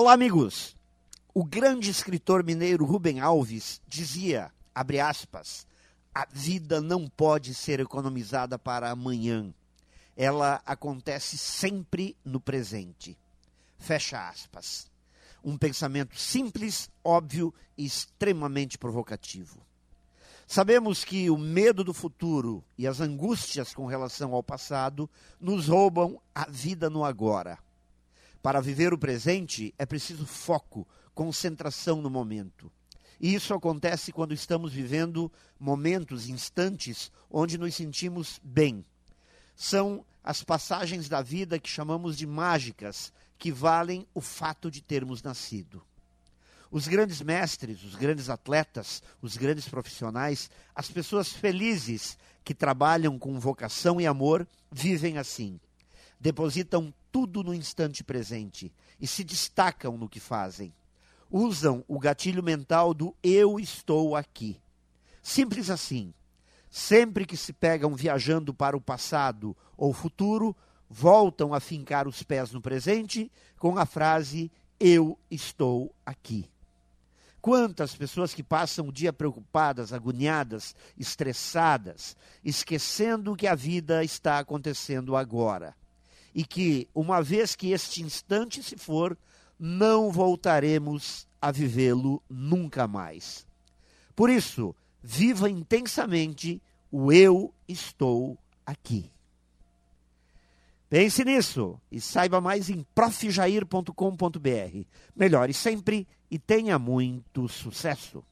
Olá, amigos. O grande escritor mineiro Rubem Alves dizia, abre aspas, a vida não pode ser economizada para amanhã. Ela acontece sempre no presente. Fecha aspas. Um pensamento simples, óbvio e extremamente provocativo. Sabemos que o medo do futuro e as angústias com relação ao passado nos roubam a vida no agora. Para viver o presente é preciso foco, concentração no momento. E isso acontece quando estamos vivendo momentos, instantes, onde nos sentimos bem. São as passagens da vida que chamamos de mágicas, que valem o fato de termos nascido. Os grandes mestres, os grandes atletas, os grandes profissionais, as pessoas felizes que trabalham com vocação e amor, vivem assim. Depositam tudo no instante presente e se destacam no que fazem usam o gatilho mental do eu estou aqui. Simples assim. Sempre que se pegam viajando para o passado ou futuro, voltam a fincar os pés no presente com a frase eu estou aqui. Quantas pessoas que passam o dia preocupadas, agoniadas, estressadas, esquecendo que a vida está acontecendo agora. E que, uma vez que este instante se for, não voltaremos a vivê-lo nunca mais. Por isso, viva intensamente o eu estou aqui. Pense nisso e saiba mais em profjair.com.br. Melhore sempre e tenha muito sucesso.